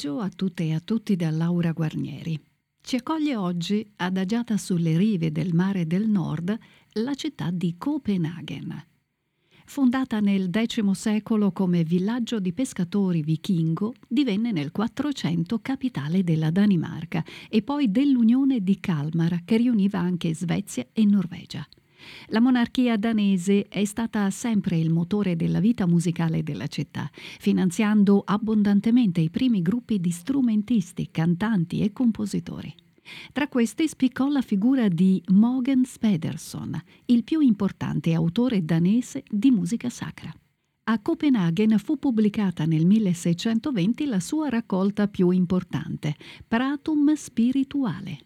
Pomeriggio a tutte e a tutti da Laura Guarnieri. Ci accoglie oggi, adagiata sulle rive del mare del nord, la città di Copenaghen. Fondata nel X secolo come villaggio di pescatori vichingo, divenne nel 400 capitale della Danimarca e poi dell'Unione di Kalmar, che riuniva anche Svezia e Norvegia. La monarchia danese è stata sempre il motore della vita musicale della città, finanziando abbondantemente i primi gruppi di strumentisti, cantanti e compositori. Tra questi spiccò la figura di Mogens Pedersen, il più importante autore danese di musica sacra. A Copenaghen fu pubblicata nel 1620 la sua raccolta più importante, Pratum Spirituale,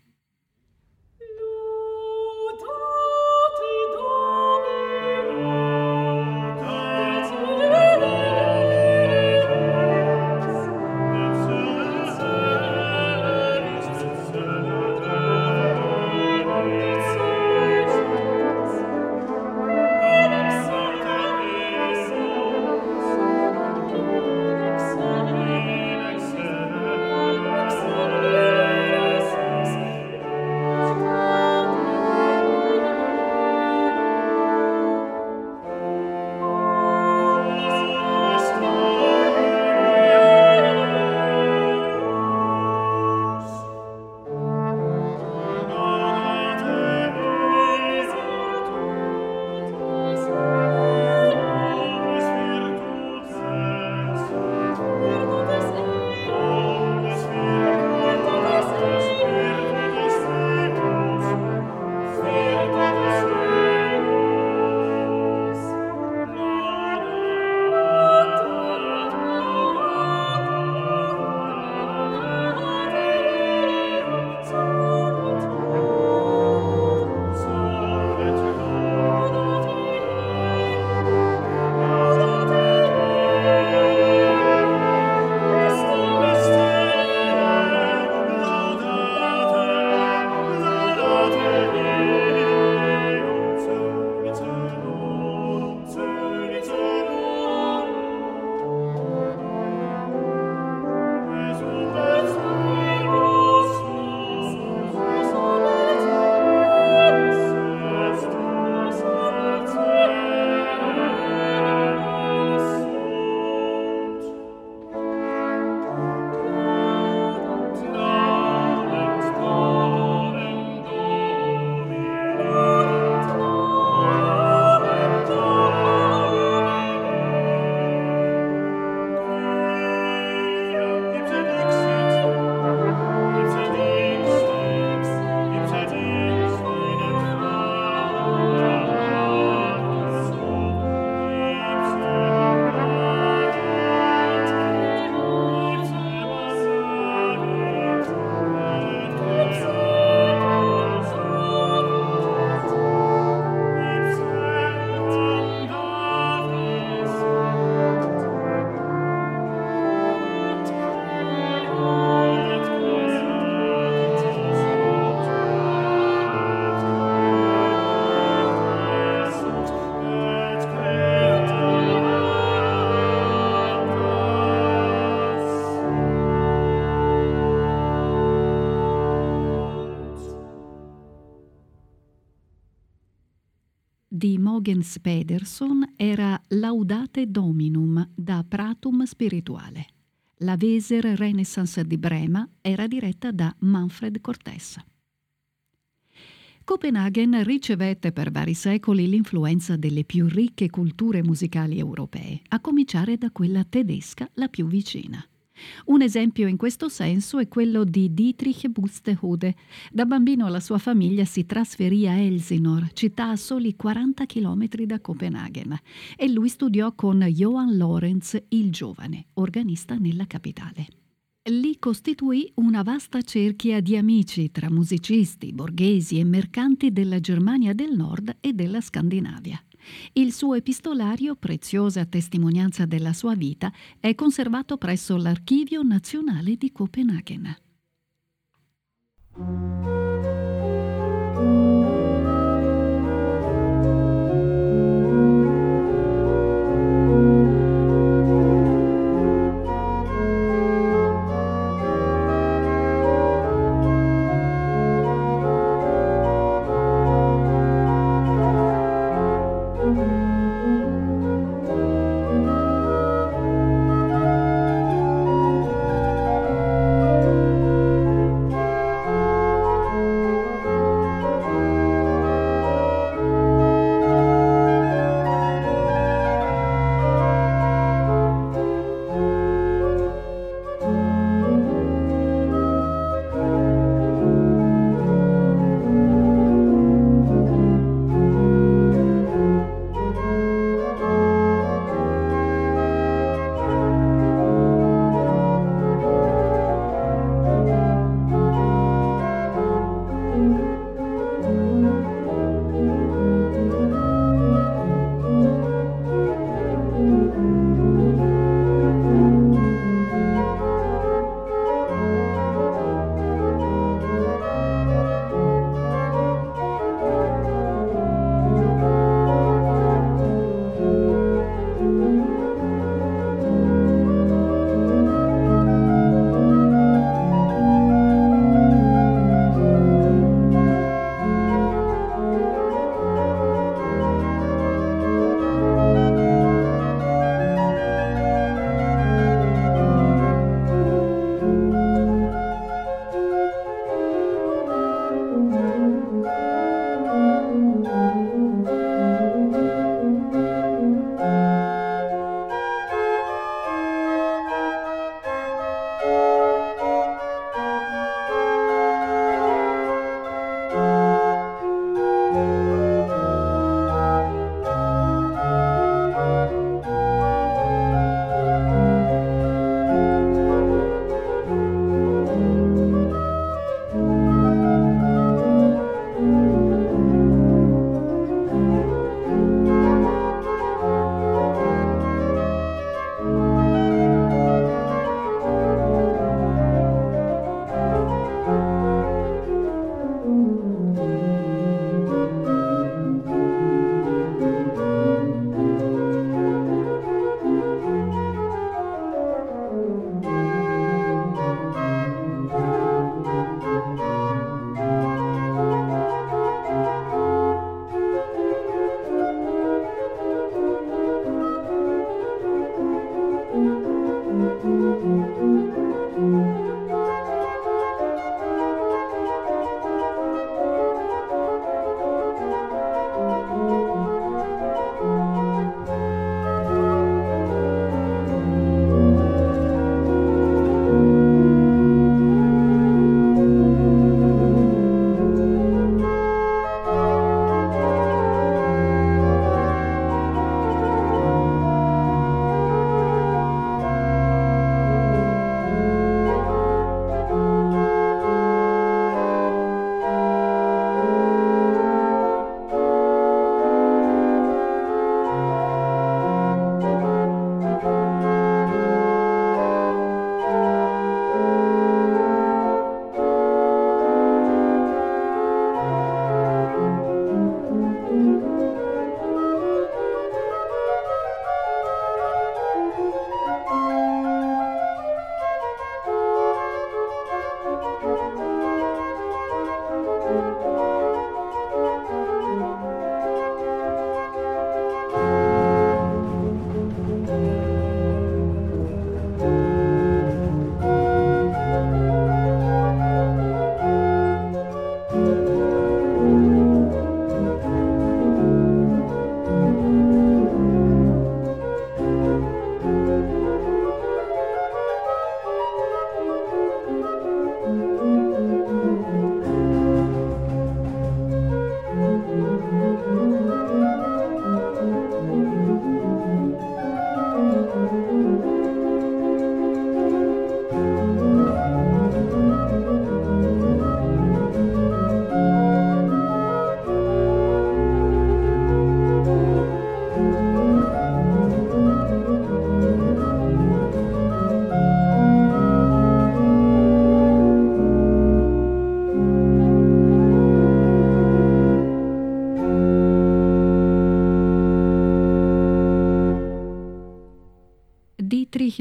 Mogens Pedersen era Laudate Dominum da Pratum Spirituale. La Weser Renaissance di Brema era diretta da Manfred Cortès. Copenaghen ricevette per vari secoli l'influenza delle più ricche culture musicali europee, a cominciare da quella tedesca la più vicina. Un esempio in questo senso è quello di Dietrich Buxtehude. Da bambino la sua famiglia si trasferì a Elsinore, città a soli 40 km da Copenaghen, e lui studiò con Johann Lorenz il Giovane, organista nella capitale. Lì costituì una vasta cerchia di amici tra musicisti, borghesi e mercanti della Germania del Nord e della Scandinavia. Il suo epistolario, preziosa testimonianza della sua vita, è conservato presso l'Archivio nazionale di Copenaghen.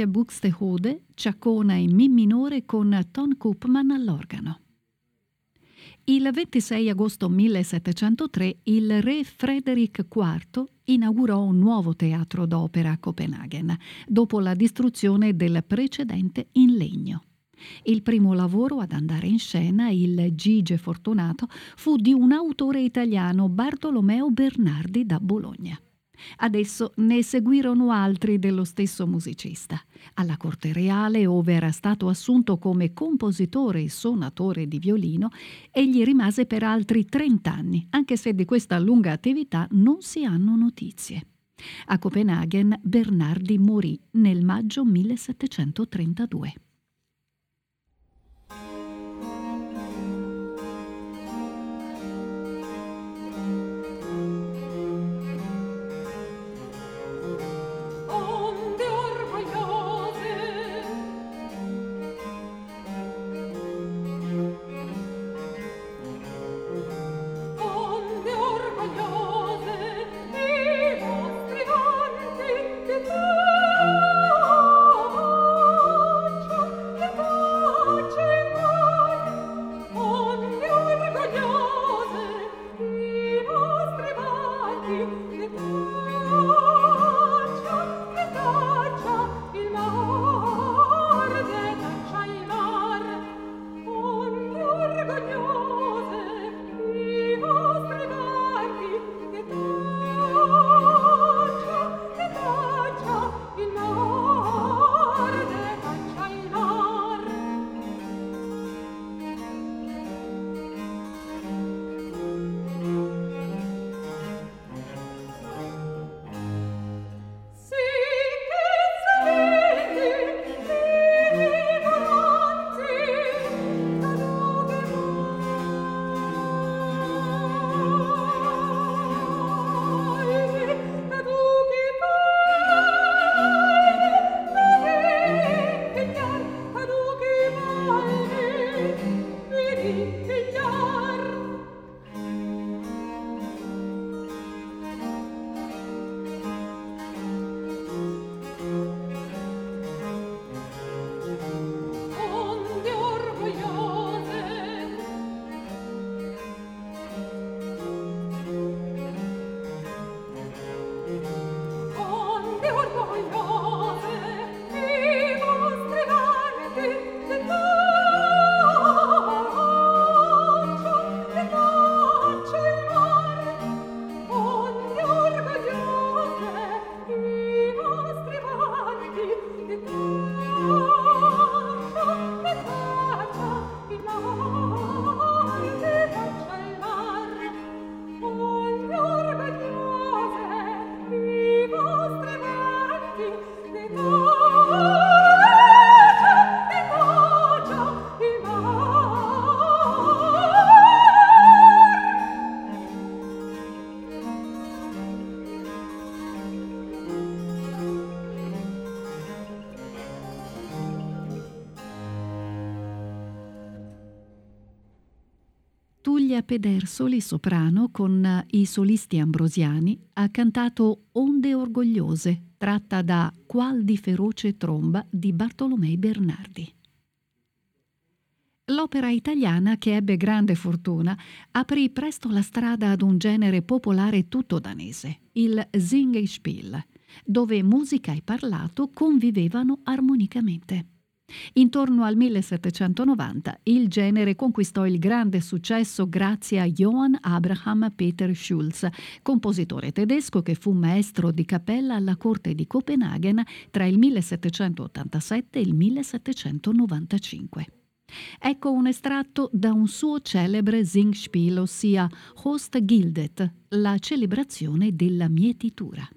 Friedrich Buxtehude, Ciaccona in Mi minore con Ton Koopman all'organo. Il 26 agosto 1703 il re Frederick IV inaugurò un nuovo teatro d'opera a Copenaghen, dopo la distruzione del precedente in legno. Il primo lavoro ad andare in scena, il Gige Fortunato, fu di un autore italiano, Bartolomeo Bernardi da Bologna. Adesso ne seguirono altri dello stesso musicista. Alla corte reale, ove era stato assunto come compositore e suonatore di violino, egli rimase per altri 30 anni, anche se di questa lunga attività non si hanno notizie. A Copenaghen Bernardi morì nel maggio 1732. Pedersoli, soprano, con i solisti ambrosiani, ha cantato Onde orgogliose, tratta da Qual di feroce tromba di Bartolomei Bernardi. L'opera italiana, che ebbe grande fortuna, aprì presto la strada ad un genere popolare tutto danese, il Singspiel, dove musica e parlato convivevano armonicamente. Intorno al 1790 il genere conquistò il grande successo grazie a Johann Abraham Peter Schulz, compositore tedesco che fu maestro di cappella alla corte di Copenaghen tra il 1787 e il 1795. Ecco un estratto da un suo celebre Singspiel, ossia Host Gildet, la celebrazione della mietitura.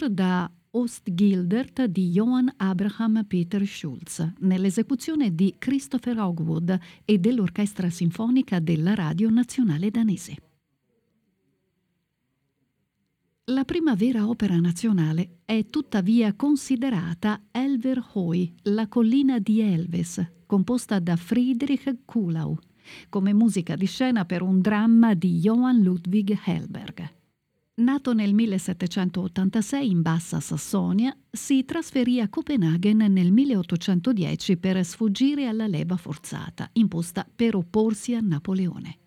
Ouverture da Ostgildert di Johann Abraham Peter Schulz, nell'esecuzione di Christopher Hogwood e dell'Orchestra Sinfonica della Radio Nazionale Danese. La prima vera opera nazionale è tuttavia considerata Elverhoy, la collina di Elves, composta da Friedrich Kuhlau, come musica di scena per un dramma di Johann Ludwig Hellberg. Nato nel 1786 in Bassa Sassonia, si trasferì a Copenaghen nel 1810 per sfuggire alla leva forzata imposta per opporsi a Napoleone.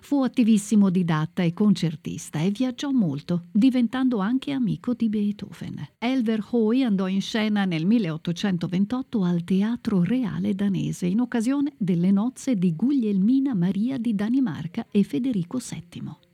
Fu attivissimo didatta e concertista e viaggiò molto, diventando anche amico di Beethoven. Elver Hoy andò in scena nel 1828 al Teatro Reale danese in occasione delle nozze di Guglielmina Maria di Danimarca e Federico VII.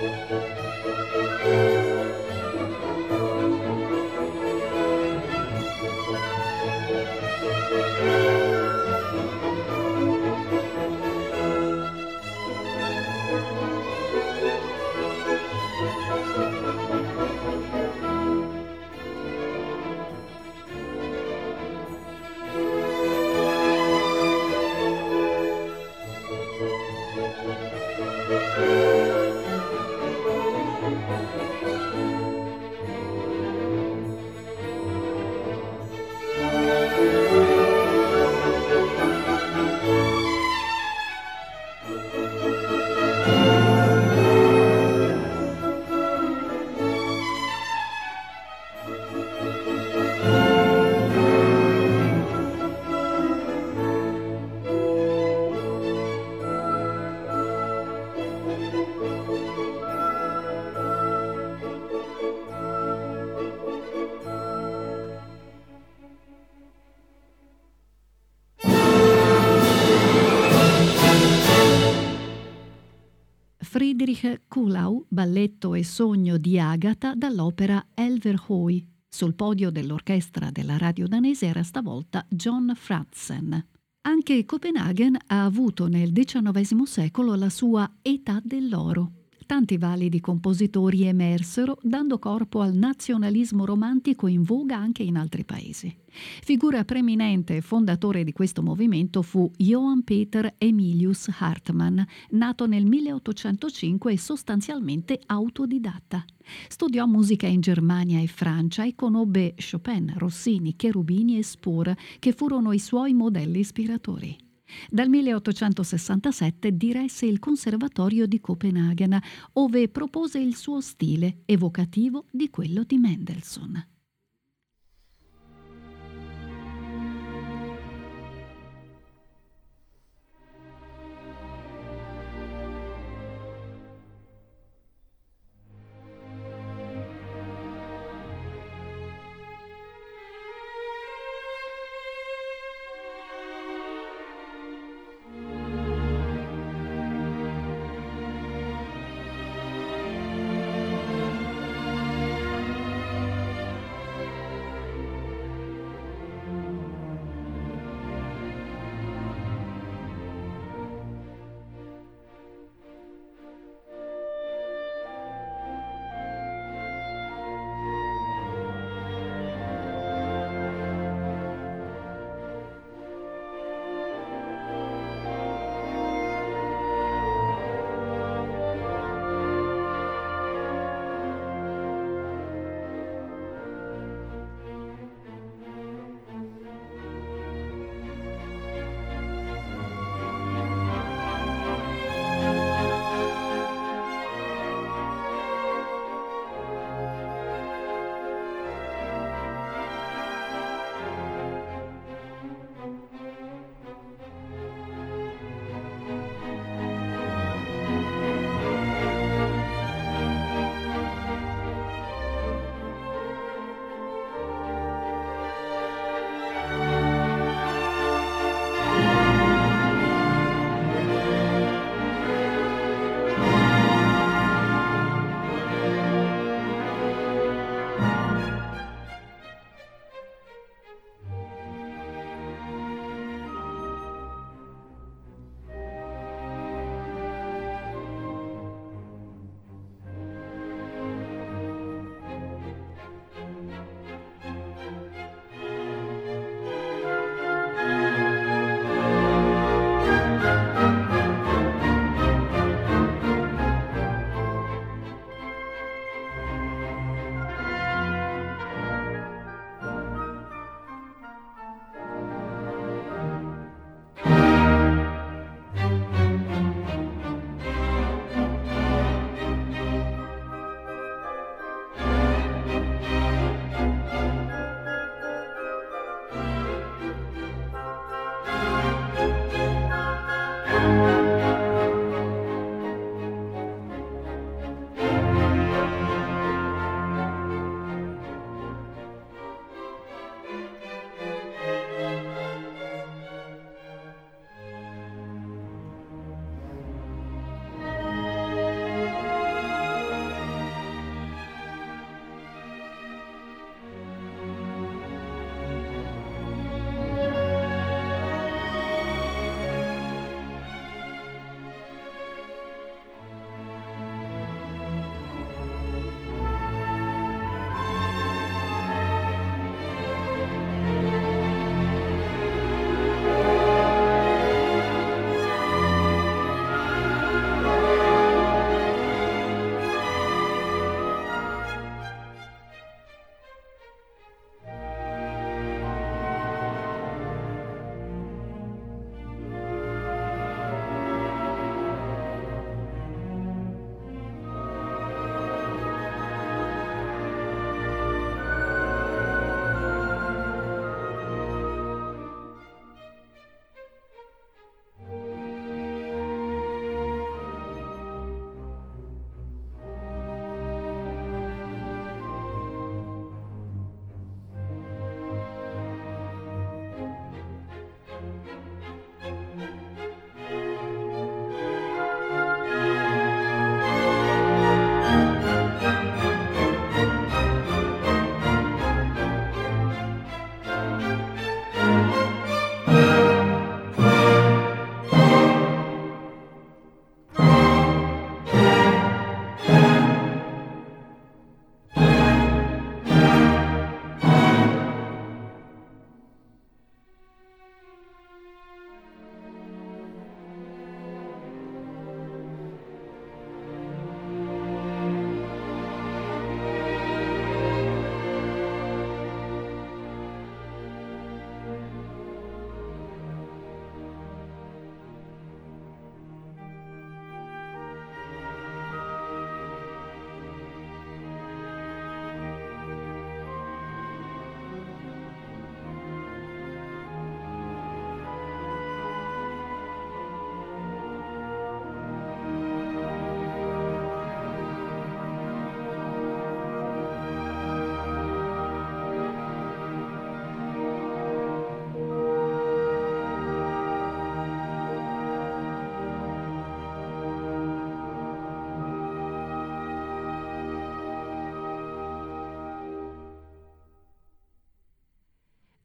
Thank balletto e sogno di Agatha dall'opera Elverhoy. Sul podio dell'orchestra della radio danese era stavolta John Fratzen. Anche Copenaghen ha avuto nel XIX secolo la sua età dell'oro. Tanti validi compositori emersero, dando corpo al nazionalismo romantico in voga anche in altri paesi. Figura preeminente e fondatore di questo movimento fu Johann Peter Emilius Hartmann, nato nel 1805 e sostanzialmente autodidatta. Studiò musica in Germania e Francia e conobbe Chopin, Rossini, Cherubini e Spohr, che furono i suoi modelli ispiratori. Dal 1867 diresse il Conservatorio di Copenaghen, ove propose il suo stile evocativo di quello di Mendelssohn.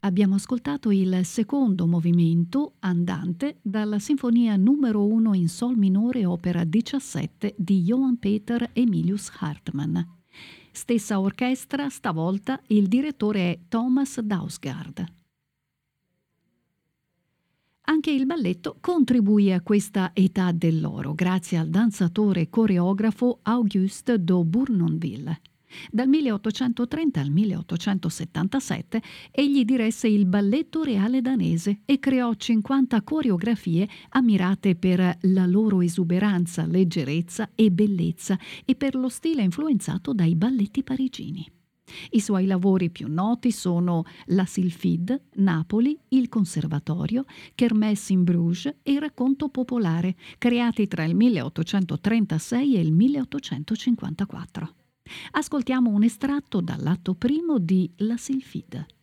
Abbiamo ascoltato il secondo movimento andante dalla Sinfonia numero 1 in Sol minore opera 17 di Johann Peter Emilius Hartmann. Stessa orchestra, stavolta il direttore è Thomas Dausgaard. Anche il balletto contribuì a questa età dell'oro grazie al danzatore coreografo Auguste de Bournonville. Dal 1830 al 1877 egli diresse il Balletto Reale danese e creò 50 coreografie ammirate per la loro esuberanza, leggerezza e bellezza e per lo stile influenzato dai balletti parigini. I suoi lavori più noti sono La Sylphide, Napoli, Il Conservatorio, Kermesse in Bruges e Il Racconto Popolare, creati tra il 1836 e il 1854. Ascoltiamo un estratto dall'atto primo di La Silfide.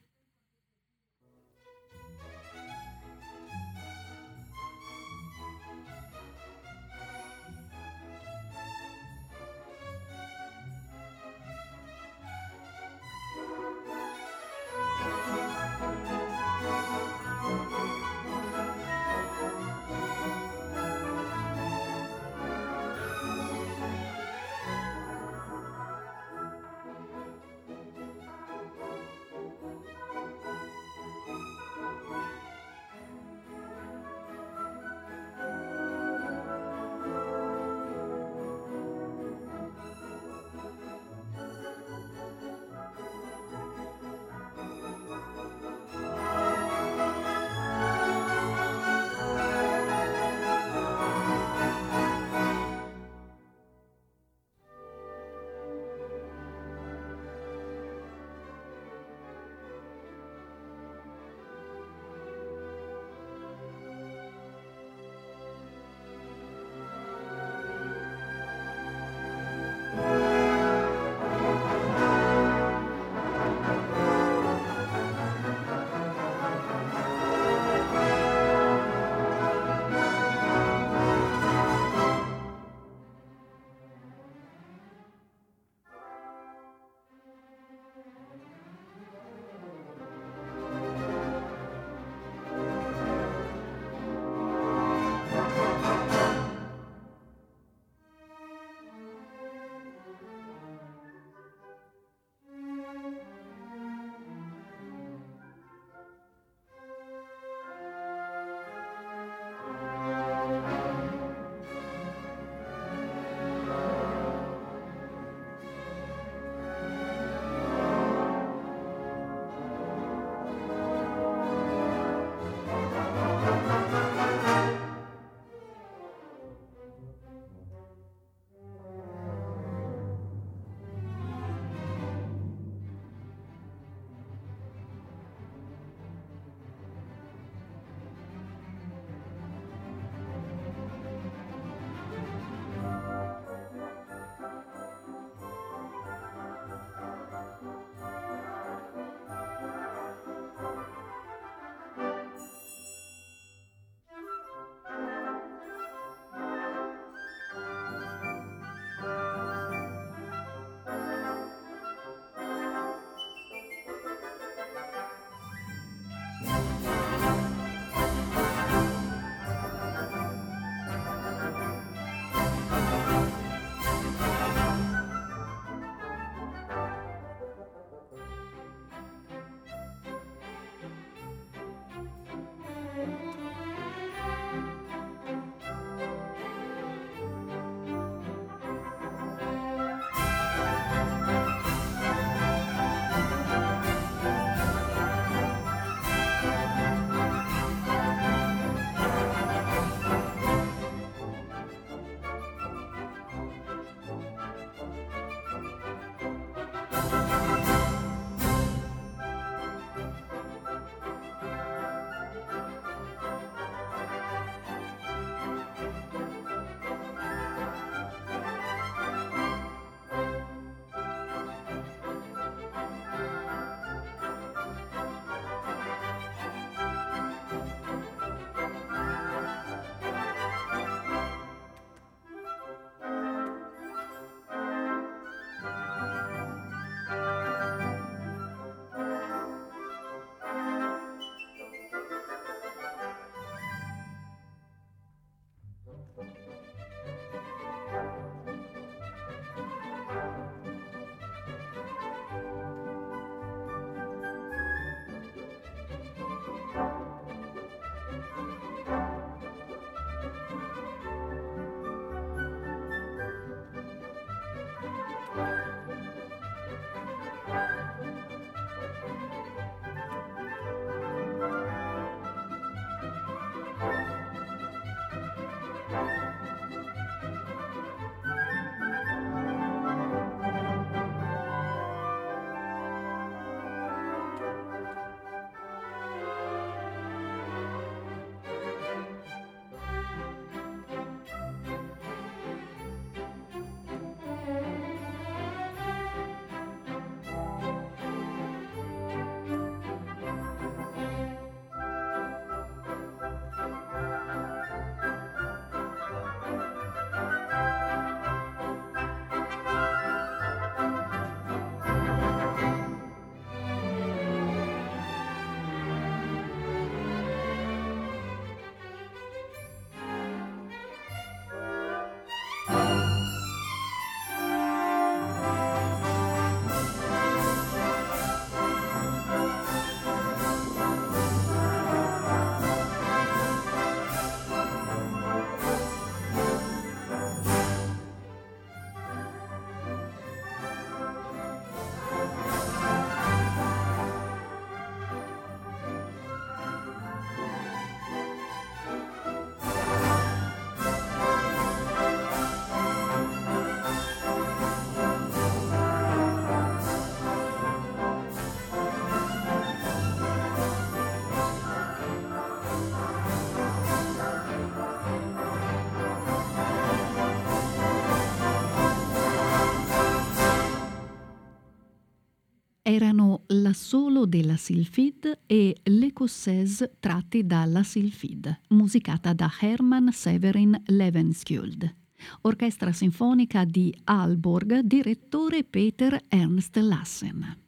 Erano l'assolo della Sylphide e l'Écossaise tratti dalla Sylphide, musicata da Hermann Severin Levenskjöld. Orchestra sinfonica di Aalborg, direttore Peter Ernst Lassen.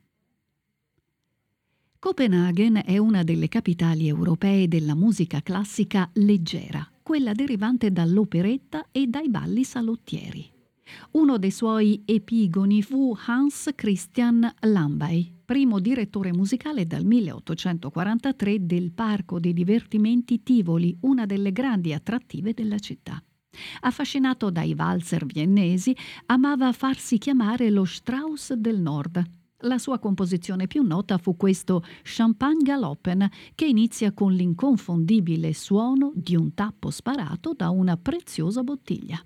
Copenaghen è una delle capitali europee della musica classica leggera, quella derivante dall'operetta e dai balli salottieri. Uno dei suoi epigoni fu Hans Christian Lambay, primo direttore musicale dal 1843 del Parco dei Divertimenti Tivoli, una delle grandi attrattive della città. Affascinato dai valzer viennesi, amava farsi chiamare lo Strauss del Nord. La sua composizione più nota fu questo Champagne Galoppen, che inizia con l'inconfondibile suono di un tappo sparato da una preziosa bottiglia.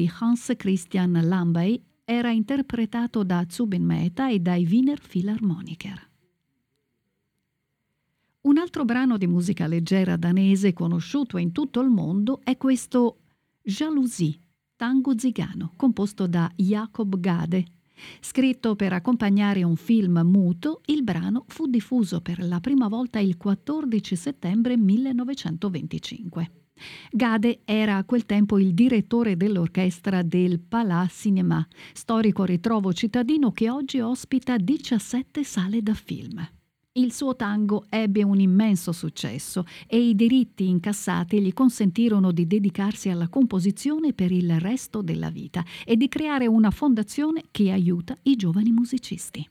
Di Hans Christian Lambay era interpretato da Zubin Mehta e dai Wiener Philharmoniker. Un altro brano di musica leggera danese conosciuto in tutto il mondo è questo Jalousie, tango zigano, composto da Jacob Gade. Scritto per accompagnare un film muto, il brano fu diffuso per la prima volta il 14 settembre 1925. Gade era a quel tempo il direttore dell'orchestra del Palais Cinéma, storico ritrovo cittadino che oggi ospita 17 sale da film. Il suo tango ebbe un immenso successo e i diritti incassati gli consentirono di dedicarsi alla composizione per il resto della vita e di creare una fondazione che aiuta i giovani musicisti.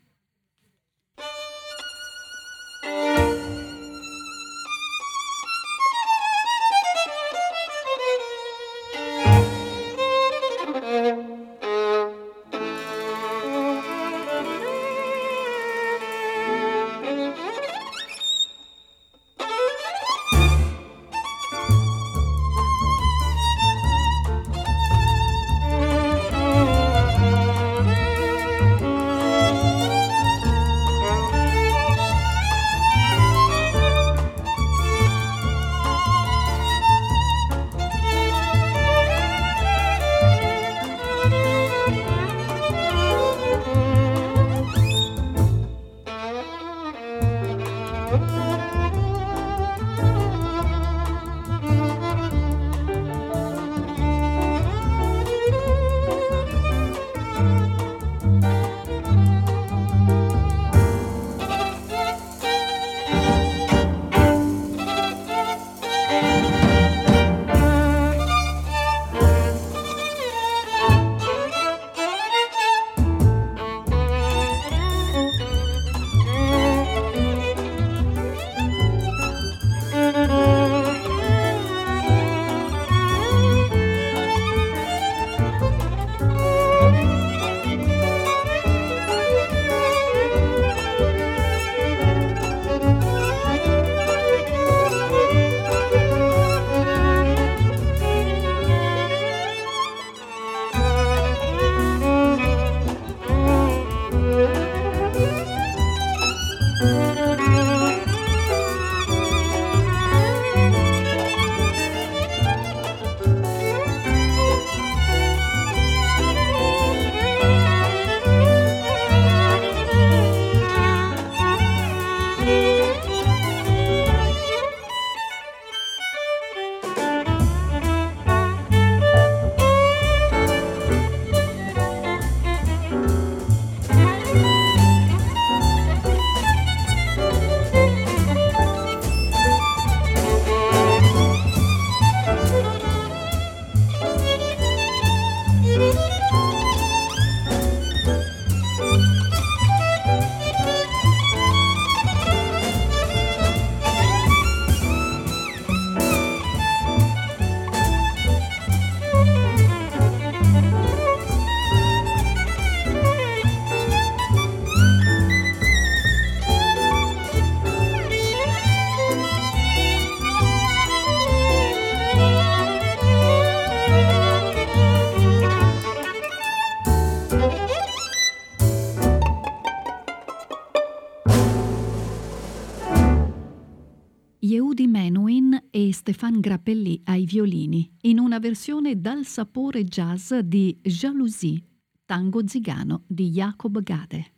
Violini, in una versione dal sapore jazz di Jalousie, tango zigano di Jacob Gade.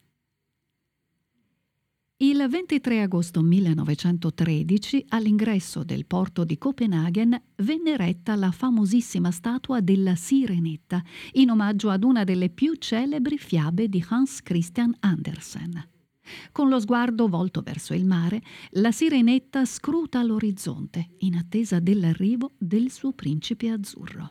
Il 23 agosto 1913, all'ingresso del porto di Copenaghen, venne eretta la famosissima statua della Sirenetta, in omaggio ad una delle più celebri fiabe di Hans Christian Andersen. Con lo sguardo volto verso il mare, la sirenetta scruta l'orizzonte in attesa dell'arrivo del suo principe azzurro.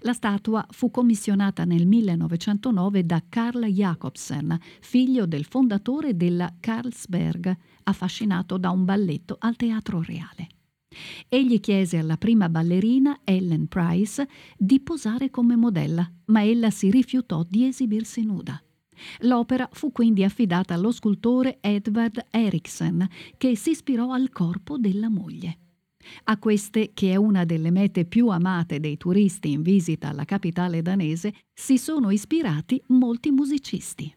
La statua fu commissionata nel 1909 da Carl Jacobsen, figlio del fondatore della Carlsberg, affascinato da un balletto al Teatro Reale. Egli chiese alla prima ballerina, Ellen Price, di posare come modella, ma ella si rifiutò di esibirsi nuda. L'opera fu quindi affidata allo scultore Edvard Eriksen, che si ispirò al corpo della moglie. A queste, che è una delle mete più amate dei turisti in visita alla capitale danese, si sono ispirati molti musicisti.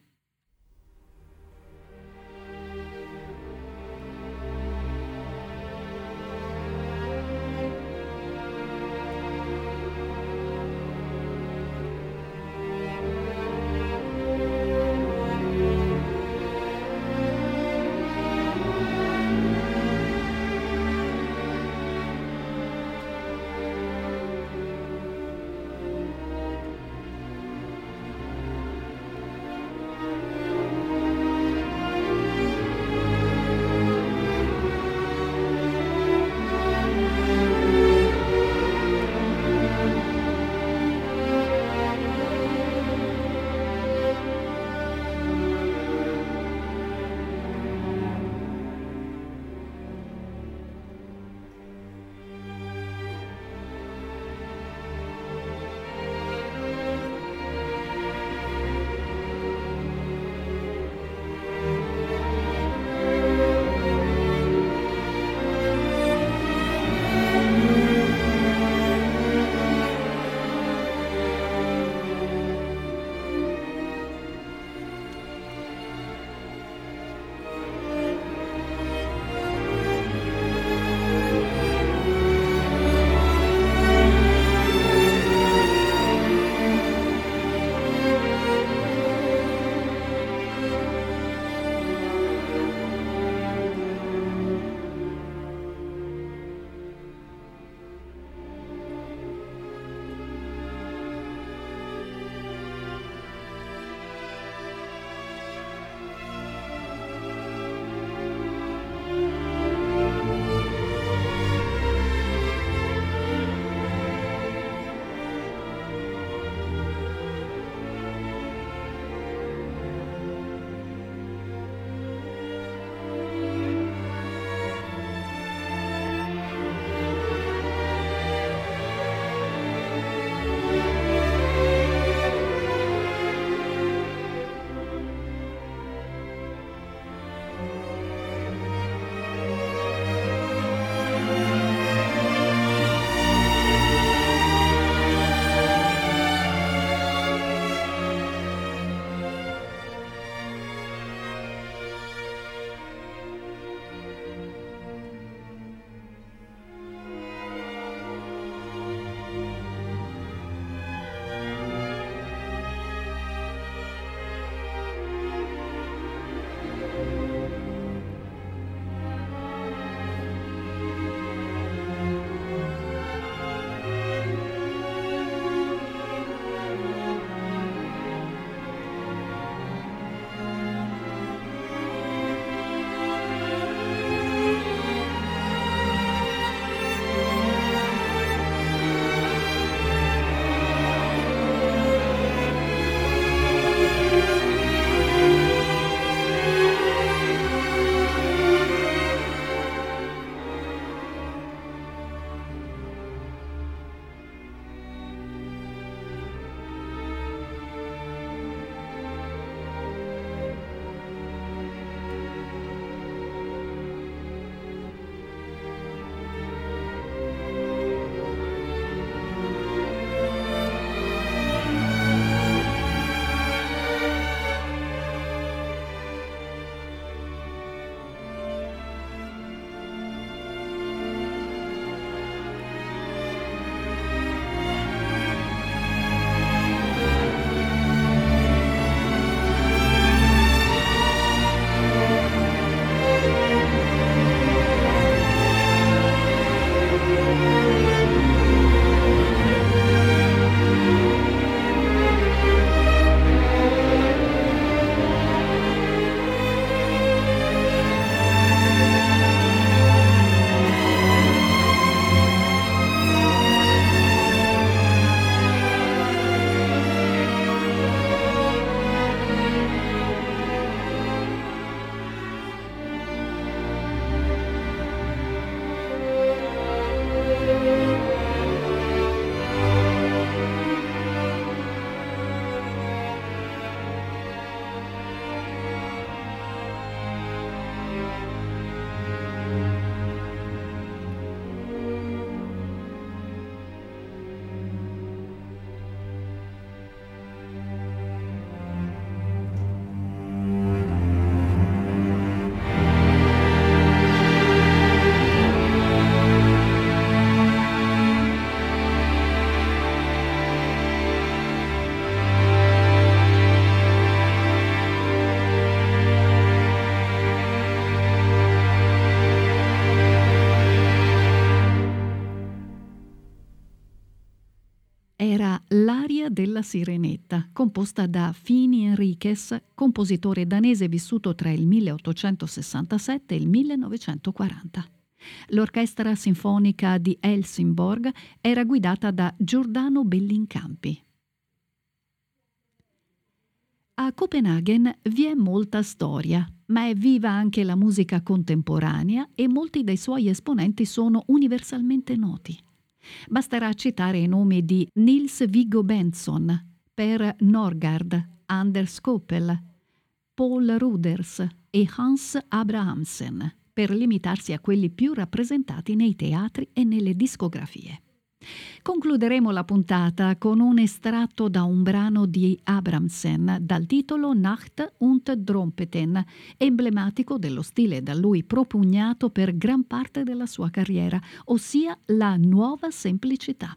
Della Sirenetta, composta da Fini Enriquez, compositore danese vissuto tra il 1867 e il 1940. L'orchestra sinfonica di Helsingborg era guidata da Giordano Bellincampi. A Copenaghen vi è molta storia, ma è viva anche la musica contemporanea e molti dei suoi esponenti sono universalmente noti. Basterà citare i nomi di Nils Viggo Benson, Per Norgard, Anders Koppel, Paul Ruders e Hans Abrahamsen, per limitarsi a quelli più rappresentati nei teatri e nelle discografie. Concluderemo la puntata con un estratto da un brano di Abramsen dal titolo Nacht und Drompeten, emblematico dello stile da lui propugnato per gran parte della sua carriera, ossia la nuova semplicità.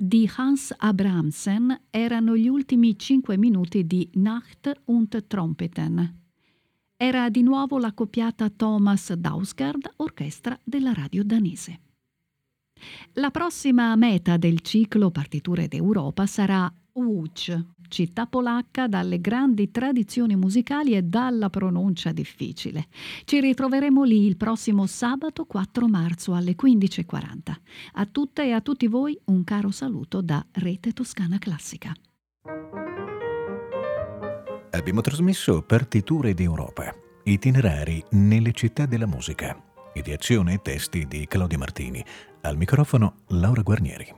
Di Hans Abramsen erano gli ultimi cinque minuti di Nacht und Trompeten. Era di nuovo l'accoppiata Thomas Dausgaard, orchestra della radio danese. La prossima meta del ciclo Partiture d'Europa sarà Łódź, città polacca dalle grandi tradizioni musicali e dalla pronuncia difficile. Ci ritroveremo lì il prossimo sabato 4 marzo alle 15.40. A tutte e a tutti voi un caro saluto da Rete Toscana Classica. Abbiamo trasmesso Partiture d'Europa, itinerari nelle città della musica. Ideazione e testi di Claudio Martini. Al microfono Laura Guarnieri.